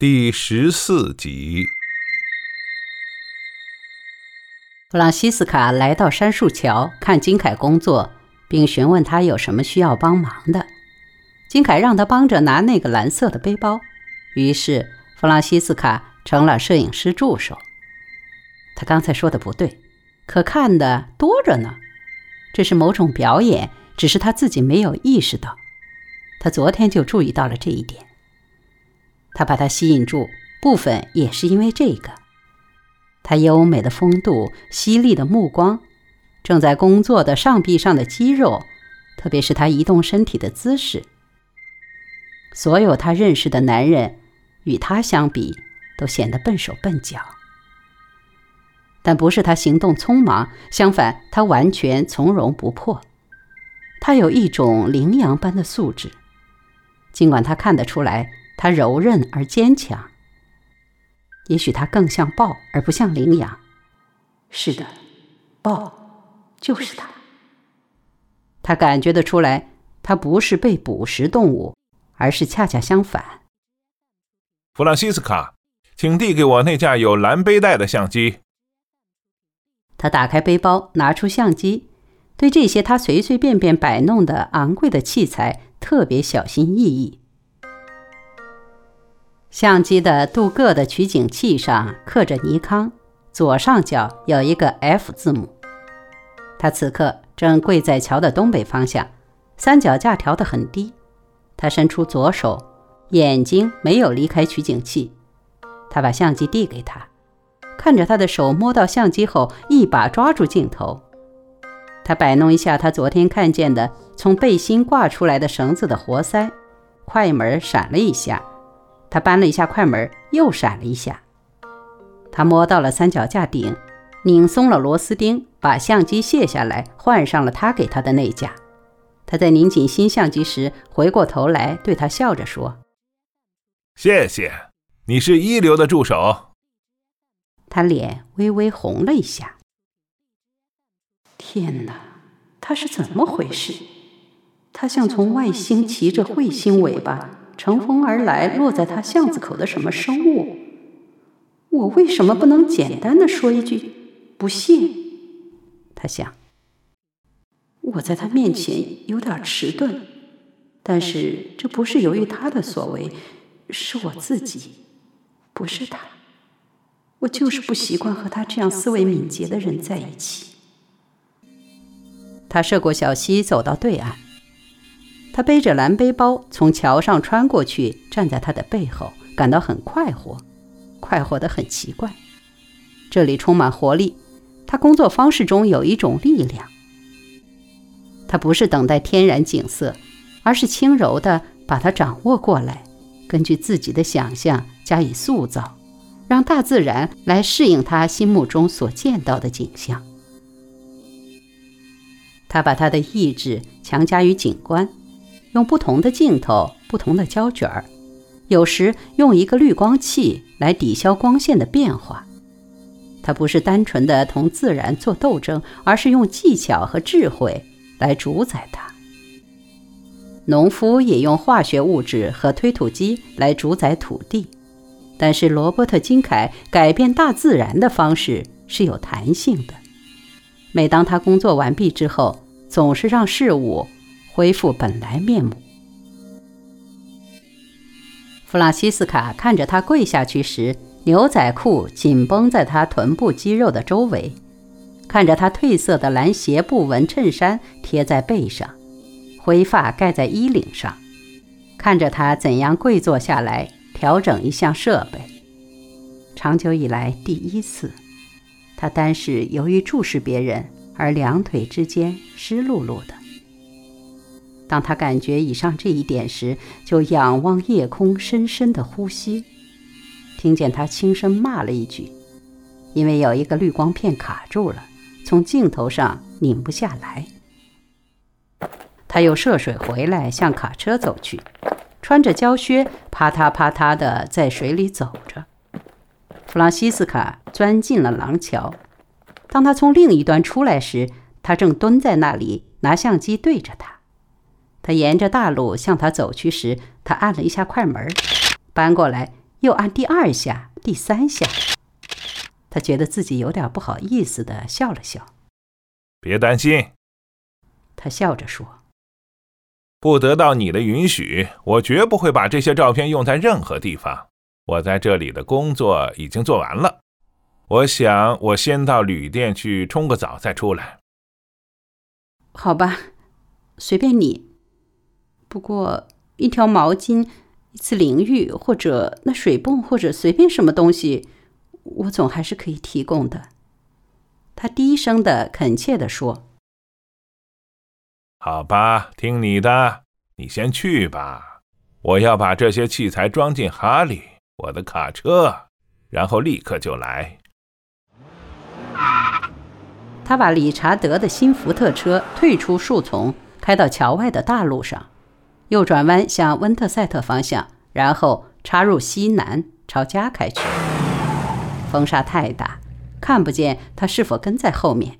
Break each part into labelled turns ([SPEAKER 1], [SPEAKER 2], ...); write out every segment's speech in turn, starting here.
[SPEAKER 1] 第十四集，
[SPEAKER 2] 弗朗西斯卡来到杉树桥看金凯工作，并询问他有什么需要帮忙的。金凯让他帮着拿那个蓝色的背包，于是弗朗西斯卡成了摄影师助手。他刚才说的不对，可看的多着呢。这是某种表演，只是他自己没有意识到。他昨天就注意到了这一点。他把他吸引住，部分也是因为这个。他优美的风度、犀利的目光、正在工作的上臂上的肌肉，特别是他移动身体的姿势。所有他认识的男人，与他相比，都显得笨手笨脚。但不是他行动匆忙，相反，他完全从容不迫。他有一种羚羊般的素质，尽管他看得出来。他柔韧而坚强，也许它更像豹而不像羚羊。是的，豹就是它。他感觉得出来，它不是被捕食动物，而是恰恰相反。
[SPEAKER 1] 弗朗西斯卡，请递给我那架有蓝背带的相机。
[SPEAKER 2] 他打开背包，拿出相机，对这些他随随便便摆弄的昂贵的器材特别小心翼翼。相机的镀铬的取景器上刻着尼康，左上角有一个 F 字母。他此刻正跪在桥的东北方向，三脚架调得很低。他伸出左手，眼睛没有离开取景器。他把相机递给他，看着他的手摸到相机后，一把抓住镜头。他摆弄一下他昨天看见的从背心挂出来的绳子的活塞，快门闪了一下。他扳了一下快门，又闪了一下。他摸到了三脚架顶，拧松了螺丝钉，把相机卸下来，换上了他给他的那架。他在拧紧新相机时，回过头来对他笑着说：“
[SPEAKER 1] 谢谢，你是一流的助手。”
[SPEAKER 2] 他脸微微红了一下。天哪，他是怎么回事？他像从外星骑着彗星尾巴。乘风而来，落在他巷子口的什么生物？我为什么不能简单的说一句不谢？他想。我在他面前有点迟钝，但是这不是由于他的所为，是我自己，不是他。我就是不习惯和他这样思维敏捷的人在一起。他涉过小溪，走到对岸。他背着蓝背包从桥上穿过去，站在他的背后，感到很快活，快活得很奇怪。这里充满活力，他工作方式中有一种力量。他不是等待天然景色，而是轻柔地把它掌握过来，根据自己的想象加以塑造，让大自然来适应他心目中所见到的景象。他把他的意志强加于景观。用不同的镜头、不同的胶卷儿，有时用一个滤光器来抵消光线的变化。他不是单纯的同自然做斗争，而是用技巧和智慧来主宰它。农夫也用化学物质和推土机来主宰土地，但是罗伯特·金凯改变大自然的方式是有弹性的。每当他工作完毕之后，总是让事物。恢复本来面目。弗朗西斯卡看着他跪下去时，牛仔裤紧绷在他臀部肌肉的周围；看着他褪色的蓝斜布纹衬衫贴在背上，灰发盖在衣领上；看着他怎样跪坐下来调整一项设备。长久以来第一次，他单是由于注视别人而两腿之间湿漉漉的。当他感觉以上这一点时，就仰望夜空，深深的呼吸，听见他轻声骂了一句：“因为有一个滤光片卡住了，从镜头上拧不下来。”他又涉水回来，向卡车走去，穿着胶靴，啪嗒啪嗒的在水里走着。弗朗西斯卡钻进了廊桥。当他从另一端出来时，他正蹲在那里，拿相机对着他。他沿着大路向他走去时，他按了一下快门，搬过来，又按第二下、第三下。他觉得自己有点不好意思的笑了笑。
[SPEAKER 1] 别担心，
[SPEAKER 2] 他笑着说：“
[SPEAKER 1] 不得到你的允许，我绝不会把这些照片用在任何地方。我在这里的工作已经做完了，我想我先到旅店去冲个澡再出来。”
[SPEAKER 2] 好吧，随便你。不过一条毛巾、一次淋浴，或者那水泵，或者随便什么东西。我总还是可以提供的。”他低声的、恳切的说。
[SPEAKER 1] “好吧，听你的，你先去吧。我要把这些器材装进哈利，我的卡车，然后立刻就来。”
[SPEAKER 2] 他把理查德的新福特车退出树丛，开到桥外的大路上，右转弯向温特塞特方向，然后插入西南，朝家开去。风沙太大，看不见他是否跟在后面。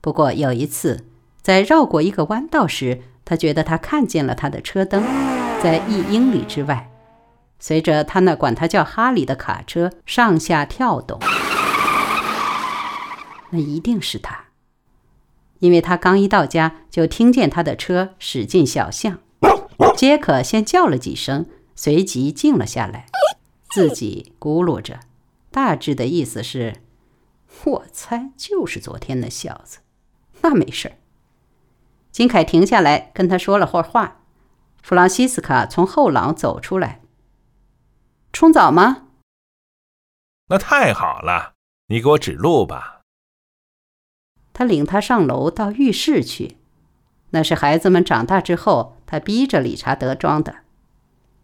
[SPEAKER 2] 不过有一次，在绕过一个弯道时，他觉得他看见了他的车灯，在一英里之外，随着他那管他叫哈里的卡车上下跳动。那一定是他，因为他刚一到家，就听见他的车驶进小巷。杰克先叫了几声，随即静了下来，自己咕噜着。大致的意思是，我猜就是昨天那小子。那没事儿。金凯停下来跟他说了会儿话。弗朗西斯卡从后廊走出来。冲澡吗？
[SPEAKER 1] 那太好了，你给我指路吧。
[SPEAKER 2] 他领他上楼到浴室去。那是孩子们长大之后，他逼着理查德装的。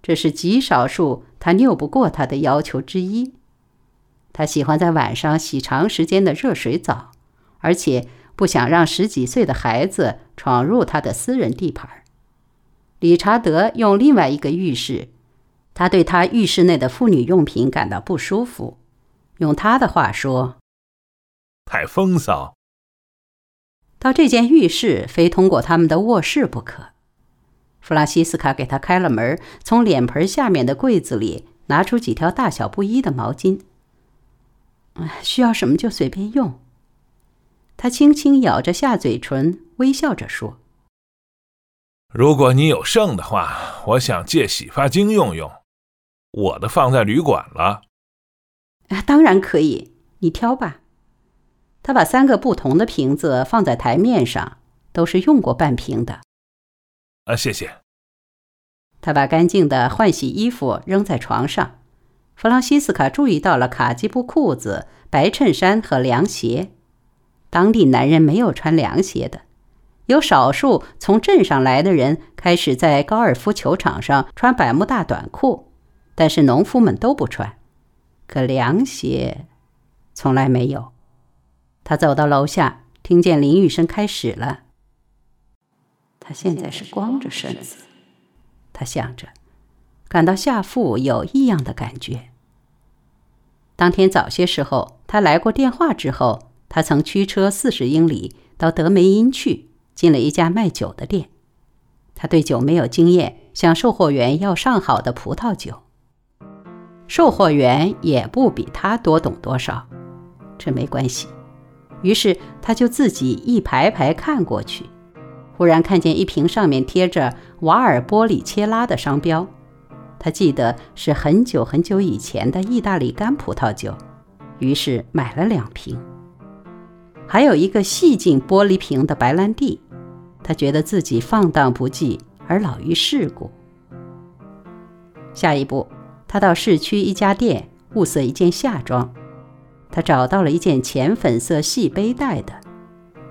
[SPEAKER 2] 这是极少数他拗不过他的要求之一。他喜欢在晚上洗长时间的热水澡，而且不想让十几岁的孩子闯入他的私人地盘。理查德用另外一个浴室，他对他浴室内的妇女用品感到不舒服。用他的话说：“
[SPEAKER 1] 太风骚。”
[SPEAKER 2] 到这间浴室非通过他们的卧室不可。弗拉西斯卡给他开了门，从脸盆下面的柜子里拿出几条大小不一的毛巾。需要什么就随便用。他轻轻咬着下嘴唇，微笑着说：“
[SPEAKER 1] 如果你有剩的话，我想借洗发精用用。我的放在旅馆了。”“
[SPEAKER 2] 啊当然可以，你挑吧。”他把三个不同的瓶子放在台面上，都是用过半瓶的。
[SPEAKER 1] “啊，谢谢。”
[SPEAKER 2] 他把干净的换洗衣服扔在床上。弗朗西斯卡注意到了卡其布裤子、白衬衫和凉鞋。当地男人没有穿凉鞋的，有少数从镇上来的人开始在高尔夫球场上穿百慕大短裤，但是农夫们都不穿。可凉鞋从来没有。他走到楼下，听见淋浴声开始了。他现在是光着身子，他想着。感到下腹有异样的感觉。当天早些时候，他来过电话之后，他曾驱车四十英里到德梅因去，进了一家卖酒的店。他对酒没有经验，向售货员要上好的葡萄酒。售货员也不比他多懂多少，这没关系。于是他就自己一排排看过去，忽然看见一瓶上面贴着瓦尔波里切拉的商标。他记得是很久很久以前的意大利干葡萄酒，于是买了两瓶。还有一个细颈玻璃瓶的白兰地。他觉得自己放荡不羁而老于世故。下一步，他到市区一家店物色一件夏装。他找到了一件浅粉色细背带的，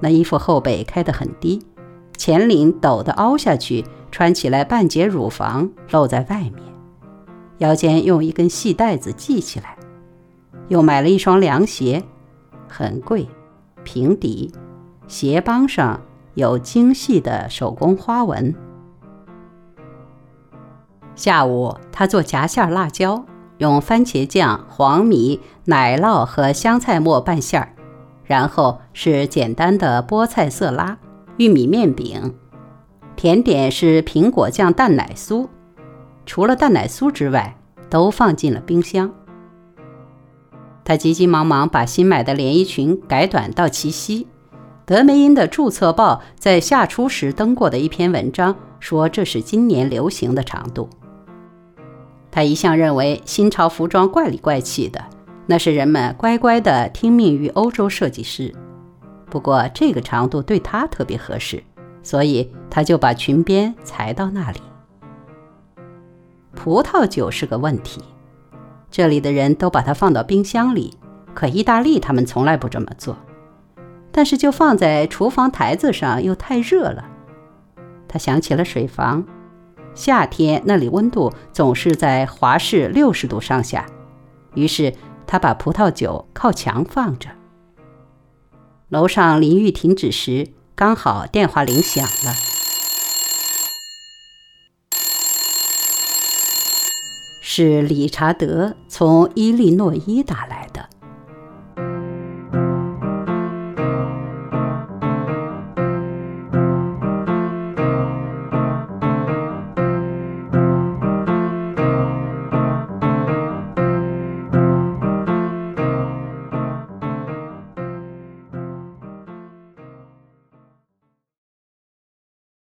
[SPEAKER 2] 那衣服后背开得很低，前领陡得凹下去，穿起来半截乳房露在外面。腰间用一根细带子系起来，又买了一双凉鞋，很贵，平底，鞋帮上有精细的手工花纹。下午，他做夹馅辣椒，用番茄酱、黄米、奶酪和香菜末拌馅儿，然后是简单的菠菜色拉、玉米面饼，甜点是苹果酱蛋奶酥。除了蛋奶酥之外，都放进了冰箱。他急急忙忙把新买的连衣裙改短到齐膝。德梅因的注册报在夏初时登过的一篇文章说，这是今年流行的长度。他一向认为新潮服装怪里怪气的，那是人们乖乖地听命于欧洲设计师。不过这个长度对他特别合适，所以他就把裙边裁到那里。葡萄酒是个问题，这里的人都把它放到冰箱里，可意大利他们从来不这么做。但是就放在厨房台子上又太热了。他想起了水房，夏天那里温度总是在华氏六十度上下，于是他把葡萄酒靠墙放着。楼上淋浴停止时，刚好电话铃响了，是理查德从伊利诺伊打来的。